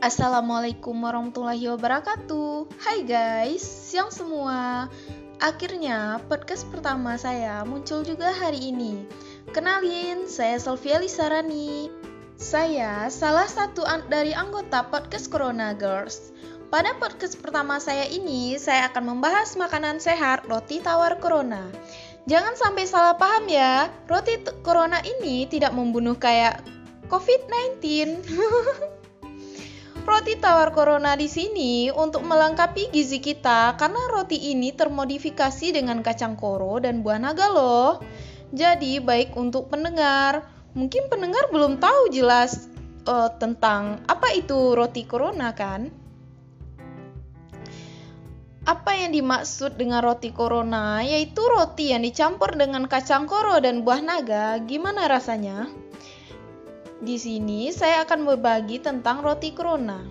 Assalamualaikum warahmatullahi wabarakatuh. Hai guys, siang semua. Akhirnya podcast pertama saya muncul juga hari ini. Kenalin, saya Sylvia Lisarani. Saya salah satu an dari anggota podcast Corona Girls. Pada podcast pertama saya ini, saya akan membahas makanan sehat roti tawar corona. Jangan sampai salah paham ya, roti corona ini tidak membunuh kayak COVID-19. roti tawar corona di sini untuk melengkapi gizi kita karena roti ini termodifikasi dengan kacang koro dan buah naga loh. Jadi baik untuk pendengar. Mungkin pendengar belum tahu jelas uh, tentang apa itu roti corona kan? Apa yang dimaksud dengan roti corona? Yaitu roti yang dicampur dengan kacang koro dan buah naga. Gimana rasanya? Di sini saya akan berbagi tentang roti corona.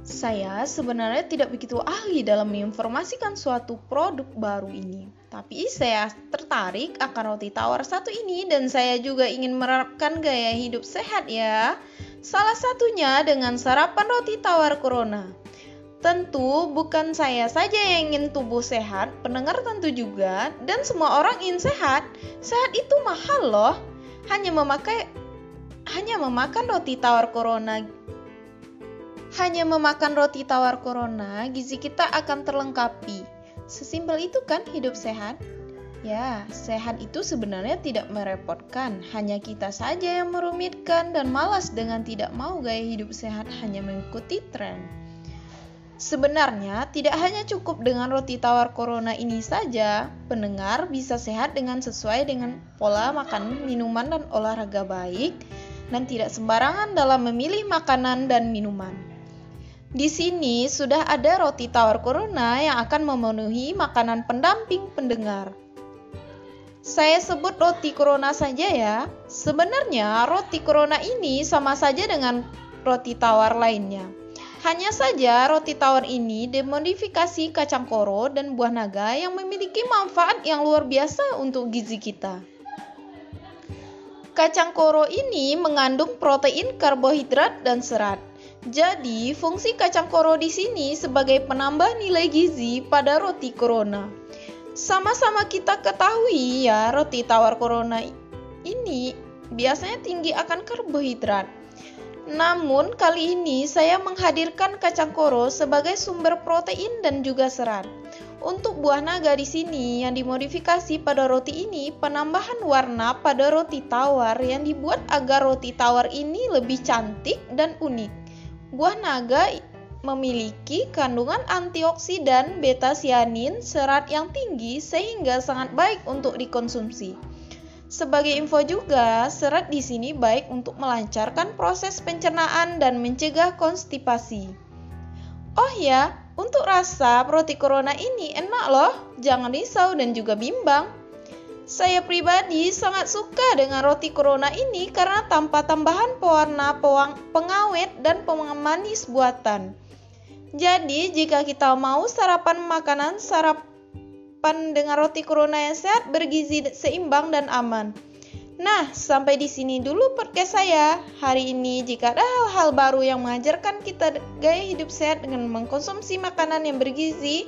Saya sebenarnya tidak begitu ahli dalam menginformasikan suatu produk baru ini, tapi saya tertarik akan roti tawar satu ini dan saya juga ingin menerapkan gaya hidup sehat ya. Salah satunya dengan sarapan roti tawar corona. Tentu bukan saya saja yang ingin tubuh sehat, pendengar tentu juga, dan semua orang ingin sehat. Sehat itu mahal loh hanya memakai hanya memakan roti tawar corona. Hanya memakan roti tawar corona gizi kita akan terlengkapi. Sesimpel itu kan hidup sehat? Ya, sehat itu sebenarnya tidak merepotkan, hanya kita saja yang merumitkan dan malas dengan tidak mau gaya hidup sehat hanya mengikuti tren. Sebenarnya, tidak hanya cukup dengan roti tawar corona ini saja, pendengar bisa sehat dengan sesuai dengan pola makan, minuman, dan olahraga baik, dan tidak sembarangan dalam memilih makanan dan minuman. Di sini sudah ada roti tawar corona yang akan memenuhi makanan pendamping pendengar. Saya sebut roti corona saja ya. Sebenarnya roti corona ini sama saja dengan roti tawar lainnya hanya saja roti tawar ini dimodifikasi kacang koro dan buah naga yang memiliki manfaat yang luar biasa untuk gizi kita. Kacang koro ini mengandung protein, karbohidrat, dan serat. Jadi, fungsi kacang koro di sini sebagai penambah nilai gizi pada roti corona. Sama-sama kita ketahui ya, roti tawar corona ini biasanya tinggi akan karbohidrat. Namun, kali ini saya menghadirkan kacang koro sebagai sumber protein dan juga serat. Untuk buah naga di sini yang dimodifikasi pada roti ini, penambahan warna pada roti tawar yang dibuat agar roti tawar ini lebih cantik dan unik. Buah naga memiliki kandungan antioksidan, beta sianin, serat yang tinggi sehingga sangat baik untuk dikonsumsi. Sebagai info juga, serat di sini baik untuk melancarkan proses pencernaan dan mencegah konstipasi. Oh ya, untuk rasa roti corona ini enak loh, jangan risau dan juga bimbang. Saya pribadi sangat suka dengan roti corona ini karena tanpa tambahan pewarna, pengawet, dan pemanis buatan. Jadi, jika kita mau sarapan makanan, sarap sarapan dengan roti corona yang sehat, bergizi, seimbang, dan aman. Nah, sampai di sini dulu podcast saya. Hari ini jika ada hal-hal baru yang mengajarkan kita gaya hidup sehat dengan mengkonsumsi makanan yang bergizi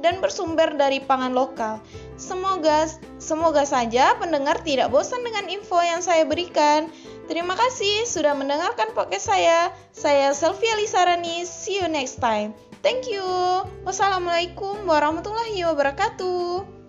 dan bersumber dari pangan lokal. Semoga semoga saja pendengar tidak bosan dengan info yang saya berikan. Terima kasih sudah mendengarkan podcast saya. Saya Sylvia Lisarani. See you next time. Thank you. Wassalamualaikum warahmatullahi wabarakatuh.